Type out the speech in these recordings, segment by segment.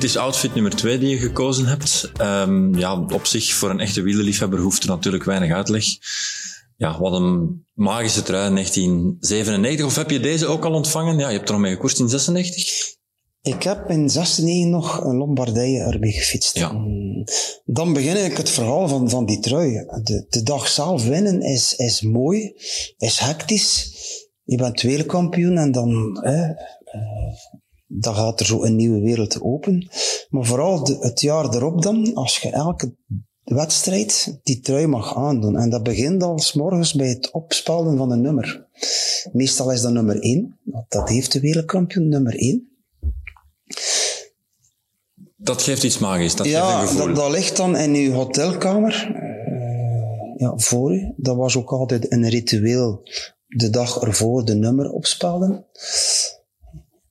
Dit is outfit nummer twee die je gekozen hebt. Um, ja, op zich, voor een echte wielerliefhebber hoeft er natuurlijk weinig uitleg. Ja, wat een magische trui 1997. Of heb je deze ook al ontvangen? Ja, je hebt er nog mee gekoerst in 96. Ik heb in 96 nog een Lombardije erbij gefietst. Ja. Mm, dan begin ik het verhaal van, van die trui. De, de dag zelf winnen is, is mooi, is hectisch. Je bent wereldkampioen en dan, hè, uh, dan gaat er zo een nieuwe wereld open. Maar vooral de, het jaar erop dan, als je elke wedstrijd die trui mag aandoen. En dat begint al s morgens bij het opspelden van een nummer. Meestal is dat nummer 1. Dat heeft de wereldkampioen nummer 1. Dat geeft iets magisch, dat ja, geeft een gevoel. Dat, dat ligt dan in uw hotelkamer uh, ja, voor u. Dat was ook altijd een ritueel. De dag ervoor de nummer opspelden.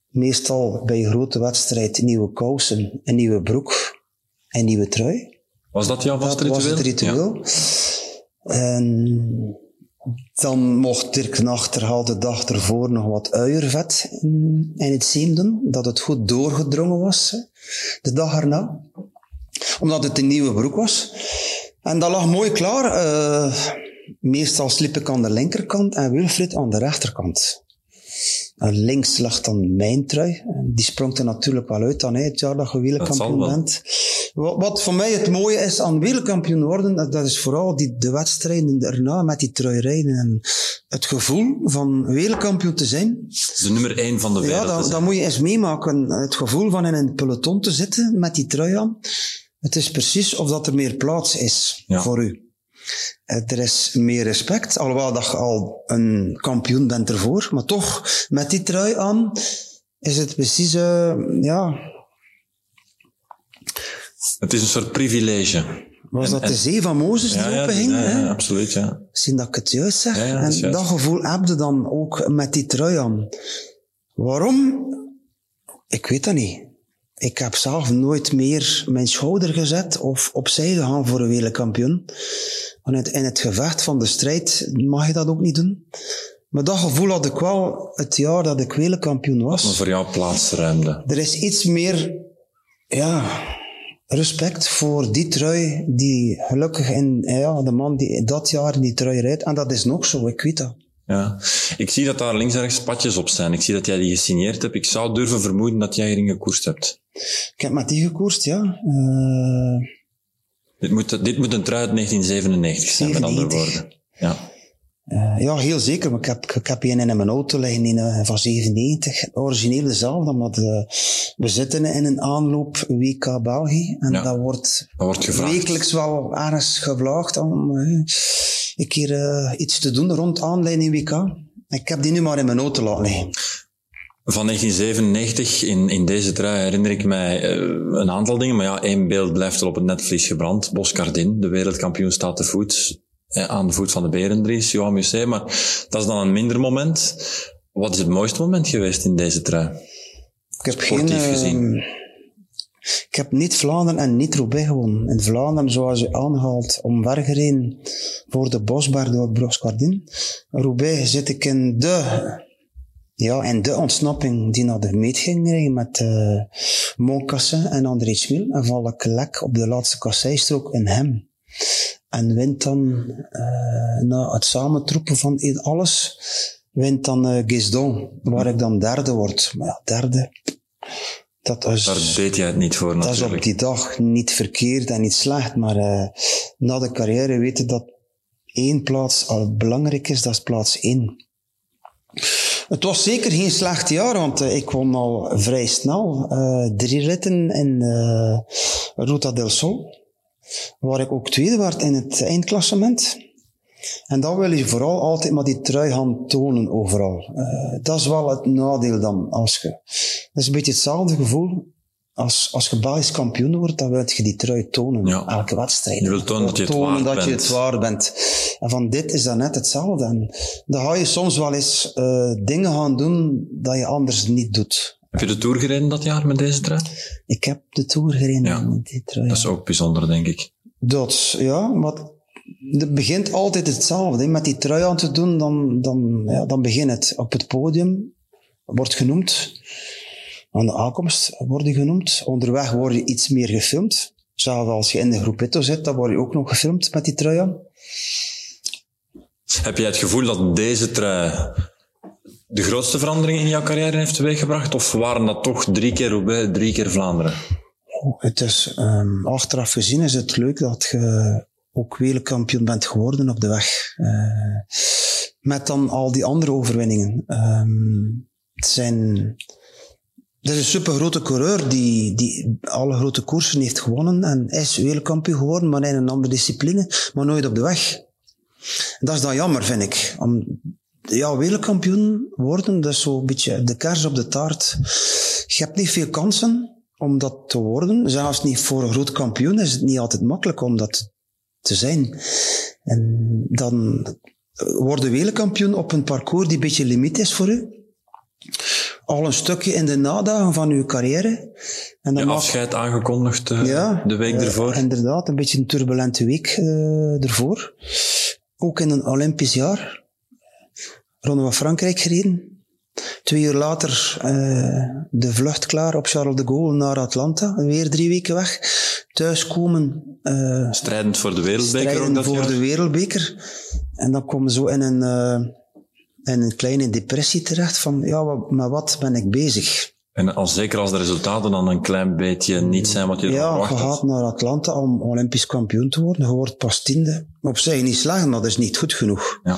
Meestal bij een grote wedstrijd nieuwe kousen, een nieuwe broek en nieuwe trui. Was dat jouw vast ritueel? Dat was het ritueel. Ja. En dan mocht Dirk Nachterhaal de dag ervoor nog wat uiervet in, in het zeem doen, dat het goed doorgedrongen was, de dag erna. Omdat het een nieuwe broek was. En dat lag mooi klaar. Uh, meestal sliep ik aan de linkerkant en Wilfried aan de rechterkant. En links lag dan mijn trui. Die sprong er natuurlijk wel uit dan, hè, het jaar dat je wereldkampioen bent. Wat, wat, voor mij het mooie is aan wereldkampioen worden, dat, dat is vooral die, de wedstrijden erna met die trui rijden. En het gevoel van wereldkampioen te zijn. De nummer één van de wereld. Ja, dat, dat moet je eens meemaken. Het gevoel van in een peloton te zitten met die trui aan. Het is precies of dat er meer plaats is ja. voor u. Er is meer respect, alhoewel dat je al een kampioen bent ervoor. Maar toch, met die trui aan, is het precies, uh, ja... Het is een soort privilege. Was en, dat de zee van Mozes die ja, openging? Ja, ja, ja, absoluut, ja. Zien dat ik het juist zeg? en dat, dat gevoel heb je dan ook met die trui aan. Waarom? Ik weet dat niet. Ik heb zelf nooit meer mijn schouder gezet of opzij gegaan voor een wereldkampioen. Want in het gevecht van de strijd mag je dat ook niet doen. Maar dat gevoel had ik wel het jaar dat ik wereldkampioen was. Maar voor jou plaatsruimde. Er is iets meer, ja, respect voor die trui die gelukkig in, ja, de man die dat jaar in die trui rijdt. En dat is nog zo, ik weet dat. Ja, ik zie dat daar links en rechts patjes op zijn. Ik zie dat jij die gesigneerd hebt. Ik zou durven vermoeden dat jij hierin gekoerst hebt. Ik heb met die gekoerst, ja. Uh... Dit, moet, dit moet een trui uit 1997 zijn, 97. met andere woorden. Ja. Uh, ja, heel zeker. Maar ik heb, ik heb een in mijn auto liggen in, uh, van 97. Origineel dezelfde, de, we zitten in een aanloop WK België. En ja, dat wordt, dat wordt wekelijks wel ergens gevraagd om uh, een keer iets te doen rond aanleiding WK. Ik heb die nu maar in mijn auto laten liggen. Van 1997 in, in deze trui herinner ik mij uh, een aantal dingen. Maar ja, één beeld blijft wel op het netvlies gebrand. Boskardin, de wereldkampioen, staat te voet. Eh, aan de voet van de Berendries, Johan Museet. Maar dat is dan een minder moment. Wat is het mooiste moment geweest in deze trui? Ik heb Sportief geen, gezien. Uh, ik heb niet Vlaanderen en niet Roubaix gewonnen. In Vlaanderen, zoals je aanhaalt, omvergereden voor de Bosberg door Boskardin. Roubaix zit ik in de ja, en de ontsnapping die naar de meet ging met uh, Moncassin en André Schmil. En val ik lek op de laatste kasseistrook in hem. En wint dan, uh, na het samentroepen van alles, wint dan uh, Gisdon, waar ik dan derde word. Maar ja, derde, dat is... Daar deed jij het niet voor natuurlijk. Dat is op die dag niet verkeerd en niet slecht, maar uh, na de carrière weten dat één plaats al belangrijk is, dat is plaats één. Het was zeker geen slecht jaar, want uh, ik won al vrij snel uh, drie ritten in uh, Ruta del Sol, waar ik ook tweede werd in het eindklassement. En dan wil je vooral altijd maar die trui tonen overal. dat is wel het nadeel dan. Als je, dat is een beetje hetzelfde gevoel als, als je Belgisch kampioen wordt, dan wil je die trui tonen. Ja. Elke wedstrijd. Je wilt tonen dat je het tonen waard dat bent. je het waard bent. En van dit is dat net hetzelfde. En dan ga je soms wel eens uh, dingen gaan doen dat je anders niet doet. Heb je de Tour gereden dat jaar met deze trui? Ik heb de Tour gereden ja. met die trui. Dat is ook bijzonder, denk ik. Dat, ja, maar het begint altijd hetzelfde. Met die trui aan te doen, dan, dan, ja, dan begint het op het podium. Wordt genoemd Aan de aankomst worden genoemd. Onderweg word je iets meer gefilmd. Zelfs als je in de groepetto zit, dan word je ook nog gefilmd met die trui aan. Heb jij het gevoel dat deze trui de grootste verandering in jouw carrière heeft teweeggebracht? Of waren dat toch drie keer Roubaix, drie keer Vlaanderen? Het is, um, achteraf gezien is het leuk dat je ook wereldkampioen bent geworden op de weg. Uh, met dan al die andere overwinningen. Um, het zijn... Het is een supergrote coureur die, die alle grote koersen heeft gewonnen en is wereldkampioen geworden, maar in een andere discipline, maar nooit op de weg. En dat is dan jammer, vind ik. Om, ja, wereldkampioen worden, dat is zo'n beetje de kers op de taart. Je hebt niet veel kansen om dat te worden. Zelfs niet voor een groot kampioen is het niet altijd makkelijk om dat te zijn. En dan worden wereldkampioen op een parcours die een beetje limiet is voor u. Al een stukje in de nadagen van uw carrière. En dan Je afscheid aangekondigd uh, ja, de week uh, ervoor. inderdaad, een beetje een turbulente week uh, ervoor. Ook in een Olympisch jaar. Ronde van Frankrijk gereden. Twee uur later de vlucht klaar op Charles de Gaulle naar Atlanta. Weer drie weken weg. Thuiskomen. Strijdend voor de wereldbeker strijdend ook dat voor jaar. de wereldbeker. En dan komen we zo in een, in een kleine depressie terecht van, ja, wat, met wat ben ik bezig? En als, zeker als de resultaten dan een klein beetje niet zijn wat je Ja, verwacht je had. gaat naar Atlanta om Olympisch kampioen te worden. Je wordt pas tiende. Op zich niet maar dat is niet goed genoeg. Ja.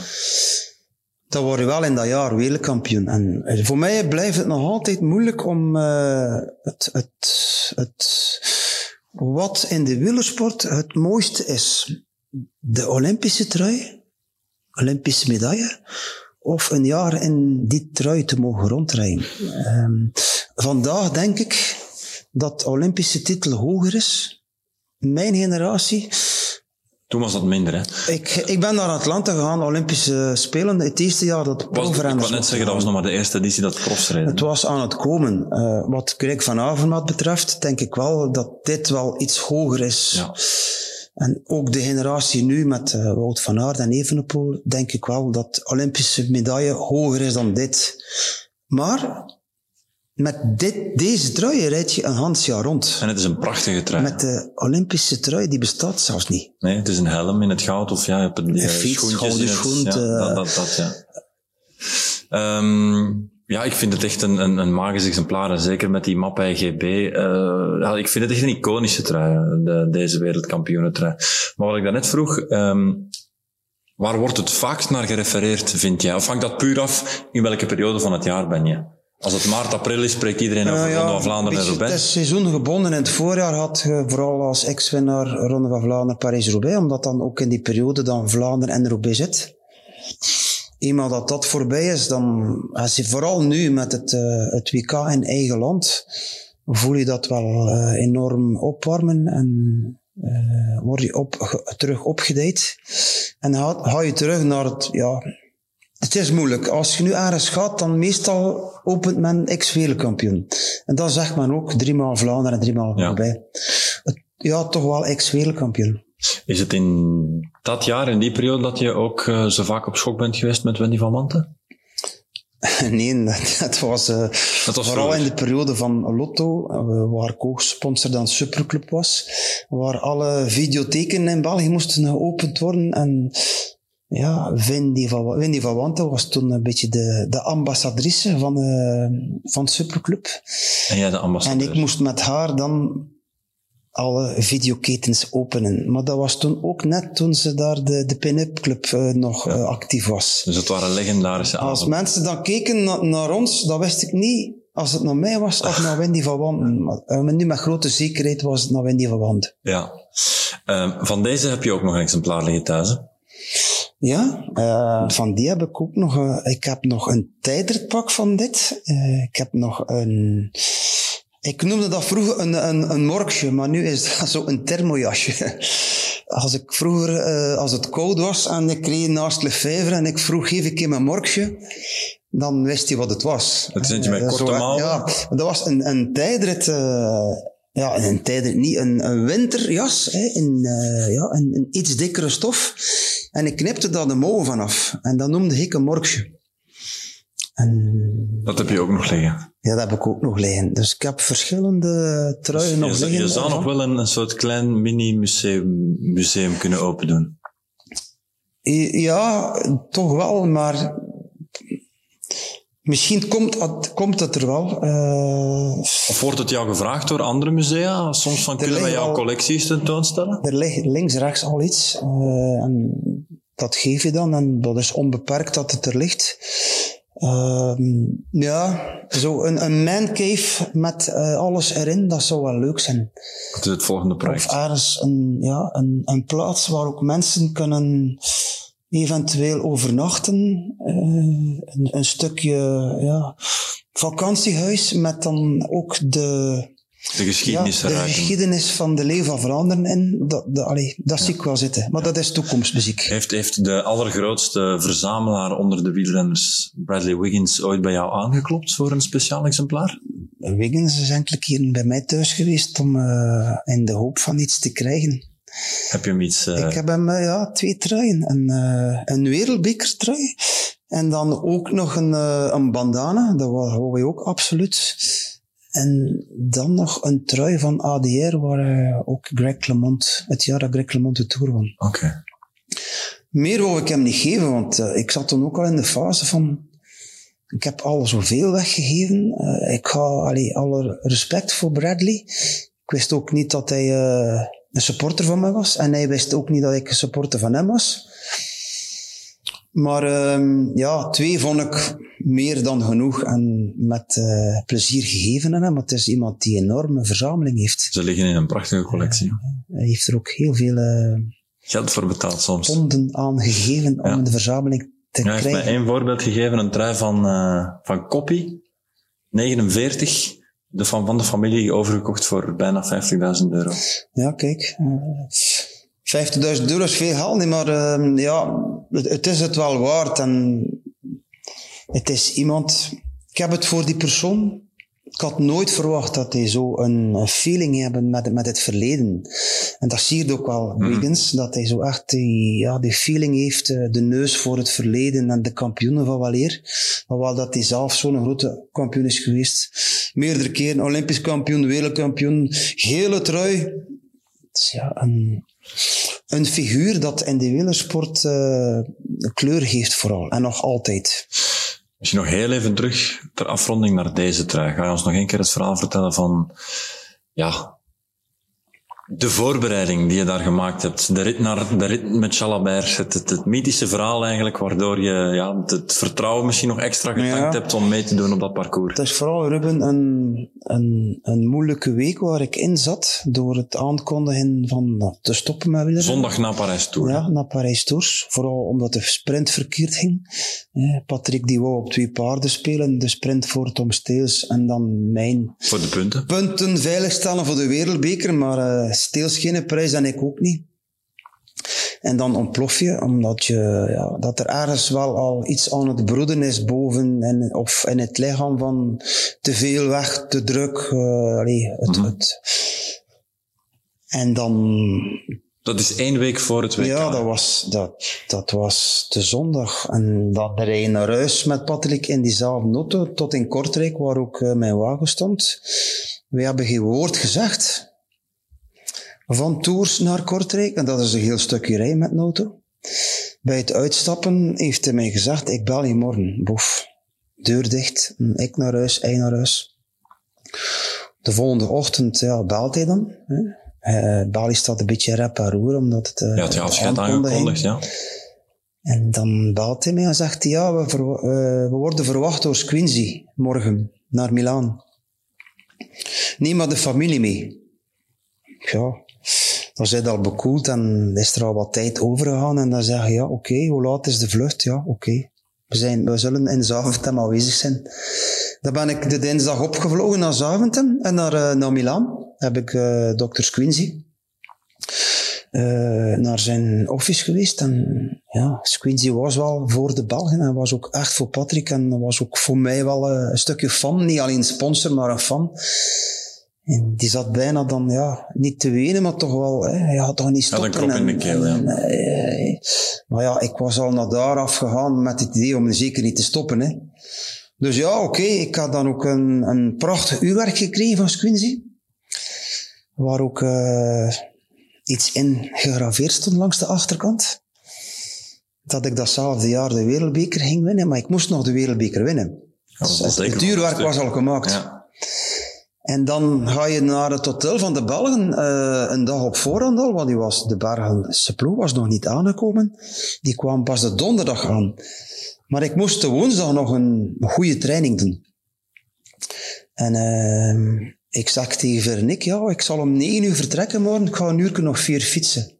Dan word je wel in dat jaar wereldkampioen. En voor mij blijft het nog altijd moeilijk om uh, het, het, het, wat in de wielersport het mooiste is. De Olympische trui, Olympische medaille, of een jaar in die trui te mogen rondrijden. Um, vandaag denk ik dat de Olympische titel hoger is. Mijn generatie, Toen was dat minder, hè? ik, ik ben naar Atlanta gegaan, Olympische Spelen, het eerste jaar dat Was, ik profrenners net zeggen, dat was nog maar de eerste editie dat profs reden. Het was aan het komen. Uh, wat Greg van Avermaat betreft, denk ik wel dat dit wel iets hoger is. Ja. En ook de generatie nu met uh, Wout van Aert en Evenepoel, denk ik wel dat de Olympische medaille hoger is dan dit. Maar met dit, deze trui rijd je een Hansjaar rond. En het is een prachtige trui. Met de Olympische trui, die bestaat zelfs niet. Nee, het is een helm in het goud of ja, je hebt een, Een fiets, schoentjes in het, schoen, ja, uh, dat, dat, dat, ja. Um, ja, ik vind het echt een, een, een magisch exemplaar. En zeker met die map IGB. Uh, ja, ik vind het echt een iconische trui, de, deze wereldkampioenentrui. Maar wat ik daarnet vroeg, um, waar wordt het vaakst naar gerefereerd, vind jij? Of hangt dat puur af in welke periode van het jaar ben je? Als het maart, april is, spreekt iedereen over Uh, Ronde van Vlaanderen en Roubaix. Het is seizoengebonden. In het voorjaar had je vooral als ex-winnaar Ronde van Vlaanderen Parijs-Roubaix, omdat dan ook in die periode dan Vlaanderen en Roubaix zit. Eenmaal dat dat voorbij is, dan, als je vooral nu met het, eh, het WK in eigen land, voel je dat wel eh, enorm opwarmen en eh, word je op, terug opgedijd. En ga, ga je terug naar het, ja, het is moeilijk. Als je nu ergens gaat, dan meestal opent men ex-wereldkampioen. En dan zegt men ook driemaal Vlaanderen en driemaal Ja. voorbij. Het- Ja, toch wel ex-wereldkampioen. Is het in dat jaar, in die periode, dat je ook uh, zo vaak op schok bent geweest met Wendy van Manten? nee, dat, dat was, uh, Dat was vooral in de periode van Lotto, uh, waar ik ook sponsor dan Superclub was, waar alle videotheken in België moesten geopend worden. En ja, Wendy van, Wendy van Wanten was toen een beetje de, de ambassadrice van, uh, van Superclub. En jij de En ik moest met haar dan alle videoketens openen. Maar dat was toen ook net toen ze daar de, de pin-up club uh, nog uh, actief was. Dus het waren legendarische Als avonden. mensen dan keken na, naar ons, dan wist ik niet als het naar mij was of naar Wendy van Wanten. Maar uh, nu met grote zekerheid was het naar Wendy van Wanten. Ja. Uh, van deze heb je ook nog een exemplaar liggen thuis, hè? Ja, uh, van die heb ik ook nog. Uh, ik heb nog een tijdritpak van dit. Uh, ik heb nog een. Ik noemde dat vroeger een, een, een morkje, maar nu is dat zo een thermojasje. Als ik vroeger, uh, als het koud was en ik reed naast Lefevre en ik vroeg, geef ik je mijn morkje, dan wist hij wat het was. Het is eentje met korte mouwen? Ja, dat was een, een tijdrit, uh, ja, een tijdrit, niet een, een winterjas, hè, in, uh, ja, een, een iets dikkere stof. En ik knipte daar de mouwen vanaf. En dat noemde ik een morkje. En, Dat heb je ook nog liggen. ja, dat heb ik ook nog liggen. Dus ik heb verschillende truien nog je, liggen. je zou nog wel een, een soort klein mini-museum museum kunnen open doen. Ja, toch wel, maar misschien komt, het- komt er wel. Eh, Of wordt het jou gevraagd door andere musea? Soms van, kunnen wij jouw al- collecties tentoonstellen? er ligt links, rechts al iets. eh, en dat geef je dan en dat is onbeperkt dat het er ligt. Ehm, ja, zo een, een mancave met eh, alles erin, dat zou wel leuk zijn. Wat is het volgende Of project? ergens een, ja, een, een plaats waar ook mensen kunnen eventueel overnachten. eh, een, een stukje ja, vakantiehuis met dan ook de, De ja, geschiedenis de eruit. geschiedenis van de leven van Vlaanderen in. Dat, dat, allee, dat zie ik wel zitten. Maar dat is toekomstmuziek. Heeft, heeft de allergrootste verzamelaar onder de wielrenners, Bradley Wiggins, ooit bij jou aangeklopt voor een speciaal exemplaar? Wiggins is enkele keren bij mij thuis geweest om eh, in de hoop van iets te krijgen. Heb je hem iets... eh, Ik heb hem eh, ja, twee truien. Een, een wereldbekertrui. En dan ook nog een, een bandana. Dat wou wou hij ook absoluut. En dan nog een trui van ADR, waar eh, ook Greg Clement, het jaar dat Greg Clement de Tour won. Oké. Meer wou ik hem niet geven, want eh, ik zat toen ook al in de fase van... Ik heb al zoveel weggegeven. Eh, ik ga, allee, alle respect voor Bradley. Ik wist ook niet dat hij een supporter van mij was. En hij wist ook niet dat ik een supporter van hem was. Maar ehm, ja, twee vond ik meer dan genoeg en met eh, plezier gegeven aan hem. Want het is iemand die een enorme verzameling heeft. Ze liggen in een prachtige collectie. Hij heeft er ook heel veel eh, Geld voor betaald soms. ponden aan gegeven Ja. om de verzameling te Hij heeft mij krijgen. één voorbeeld gegeven, een trui van, eh van Koppie, 49, de van, van de familie overgekocht voor bijna 50.000 euro. Ja, kijk. Eh 50.000 euro is veel geld, niet, maar eh, ja, het, het is het wel waard. En het is iemand... Ik heb het voor die persoon... Ik had nooit verwacht dat hij zo een, feeling hebben met, met het verleden. En dat zie je ook wel, Wiggins, dat hij zo echt die, ja, die feeling heeft, eh, de neus voor het verleden en de kampioenen van waleer. Maar wel dat hij zelf zo'n grote kampioen is geweest. Meerdere keren Olympisch kampioen, wereldkampioen, gele trui. Het is ja, een, een figuur dat in de wielersport eh, kleur geeft vooral. En nog altijd. Je nog heel even terug ter afronding naar deze trui, ga je ons nog één keer het verhaal vertellen van, ja, de voorbereiding die je daar gemaakt hebt. De rit, naar, de rit met Chalabert, het, het, het mythische verhaal eigenlijk, waardoor je ja, het, vertrouwen misschien nog extra getankt Ja. hebt om mee te doen op dat parcours. Het is vooral, Ruben, een, een, een moeilijke week waar ik in zat door het aankondigen van nou, te stoppen met wielrennen. Zondag na Parijs Tour. Ja, naar Parijs Tours. Vooral omdat de sprint verkeerd ging. Patrick die wou op twee paarden spelen. De sprint voor Tom Steels en dan mijn Voor de punten. punten veiligstellen voor de wereldbeker. Maar eh Steels geen prijs en ik ook niet. En dan ontplof je, omdat je, ja, dat er ergens wel al iets aan het broeden is boven en, of in het lichaam van te veel weg, te druk. allee, het, Mhm. het. En dan Dat is één week voor het WK. ja, dat was, dat, dat was de zondag. En dan reed je naar huis met Patrick in diezelfde auto tot in Kortrijk, waar ook eh, mijn wagen stond. We hebben geen woord gezegd. Van Tours naar Kortrijk, en dat is een heel stukje rijden met auto. Bij het uitstappen heeft hij mij gezegd, ik bel je morgen. Boef. Deur dicht, ik naar huis, hij naar huis. De volgende ochtend ja, belt hij dan. Hè. Eh, Bali staat een beetje rep en roer, omdat het... eh, Ja, het afscheid aangekondigd, ja. En dan belt hij mij en zegt hij, ja, we, eh, we worden verwacht door Squincy morgen naar Milaan. Neem maar de familie mee. Ja, dan zijn al bekoeld en is er al wat tijd overgegaan en dan zeg je, ja, oké, hoe laat is de vlucht? Ja, oké. We, zijn, we zullen in Zaventem aanwezig zijn. Dan ben ik de dinsdag opgevlogen naar Zaventem en naar, eh, naar Milaan. Heb ik eh dokter Squincy eh, naar zijn office geweest. En ja, Squincy was wel voor de Belgen en was ook echt voor Patrick en was ook voor mij wel een stukje fan. Niet alleen sponsor, maar een fan. En die zat bijna dan, ja, niet te wenen, maar toch wel, hè, hij had toch niet Had een stoppen. krop in de keel, ja. en, eh, maar ja, ik was al naar daar afgegaan met het idee om zeker niet te stoppen. Hè. Dus ja, oké, ik had dan ook een, een prachtig uurwerk gekregen van Squincy. Waar ook uh, iets in gegraveerd stond langs de achterkant. Dat ik datzelfde jaar de wereldbeker ging winnen, maar ik moest nog de wereldbeker winnen. Dus het, het uurwerk was al gemaakt. Ja. En dan ga je naar het hotel van de Belgen, uh, een dag op voorhand al, want die was, de Bergense ploeg was nog niet aangekomen. Die kwam pas de donderdag aan. Maar ik moest de woensdag nog een, goede training doen. En uh, ik zeg tegen Vernick, ja, ik zal om negen uur vertrekken morgen, ik ga een uur nog vier fietsen.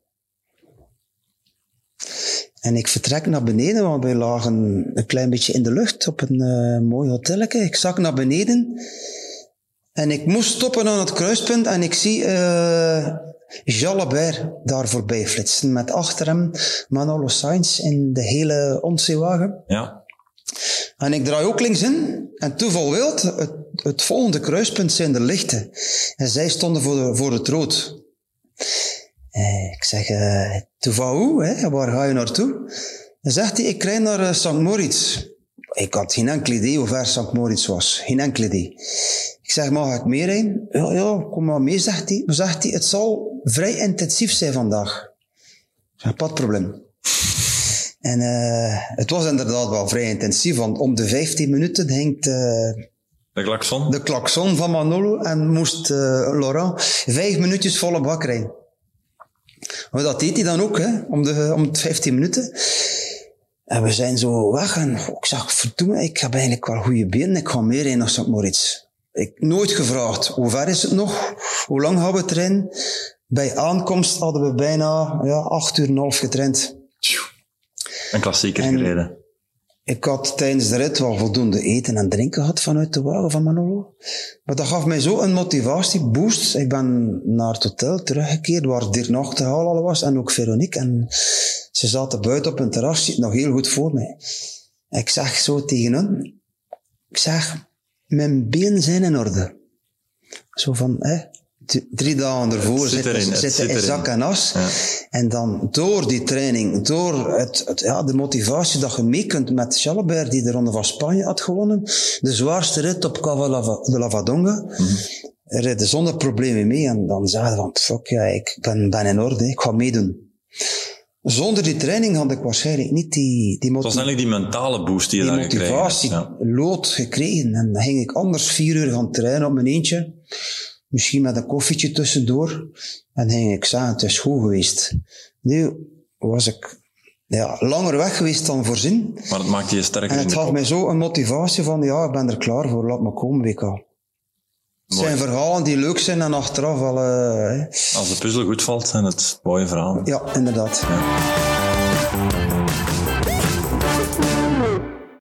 En ik vertrek naar beneden, want wij lagen een klein beetje in de lucht op een uh, mooi hotelletje. Ik zak naar beneden en ik moest stoppen aan het kruispunt en ik zie uh, Jalabert daar voorbij flitsen. Met achter hem Manolo Sainz in de hele ontzeewagen. Ja. En ik draai ook links in. En toeval wild, het, het volgende kruispunt zijn de lichten. En zij stonden voor, de, voor het rood. Eh, ik zeg, uh, toeval hoe, hè? waar ga je naartoe? Dan zegt hij, ik rij naar uh, St. Moritz. Ik had geen enkel idee hoe ver St. Moritz was. Geen enkel idee. Ik zeg, mag ik meerijden? Ja, ja, kom maar mee, zegt hij. Maar zegt hij, het zal vrij intensief zijn vandaag. Ik zeg, probleem. En uh, het was inderdaad wel vrij intensief, want om de 15 minuten hangt uh, de klakson? De klakson van Manolo en moest uh, Laurent vijf minuutjes volle bak rijden. Maar dat deed hij dan ook, hè, om, de, om de 15 minuten. En we zijn zo weg en ik zag, verdomme, ik heb eigenlijk wel goede benen, ik ga meer rijden naar St. Moritz. Ik nooit gevraagd, hoe ver is het nog? Hoe lang gaan we trainen? Bij aankomst hadden we bijna ja, acht uur en een half getraind. Een klassieker en gereden. Ik had tijdens de rit wel voldoende eten en drinken gehad vanuit de wagen van Manolo. Maar dat gaf mij zo een motivatieboost. Ik ben naar het hotel teruggekeerd waar Dirk Nachterhaal al was en ook Veronique. En ze zaten buiten op een terras, nog heel goed voor mij. Ik zeg zo tegen hen, ik zeg, mijn benen zijn in orde. Zo van, hè, drie dagen ervoor zitten, zitten in zak en as. Ja. En dan door die training, door het, het, ja, de motivatie dat je mee kunt met Chalabert, die de Ronde van Spanje had gewonnen, de zwaarste rit op Cava de Lavadonga, mm -hmm. rijden zonder problemen mee. En dan zeiden van, fuck ja, ik ben, ben in orde, ik ga meedoen. Zonder die training had ik waarschijnlijk niet die, die motivatie. Het was die mentale boost die je die daar motivatie, gekregen ja. lood gekregen. En dan ging ik anders vier uur gaan trainen op mijn eentje. Misschien met een koffietje tussendoor. En ging ik zeggen, het is goed geweest. Nu was ik ja, langer weg geweest dan voorzien. Maar het maakte je sterker En het gaf mij zo een motivatie van, ja, ik ben er klaar voor, laat me komen, WK. Het zijn verhalen die leuk zijn en achteraf wel... Uh, Als de puzzel goed valt, zijn het mooie verhalen. Ja, inderdaad. Ja.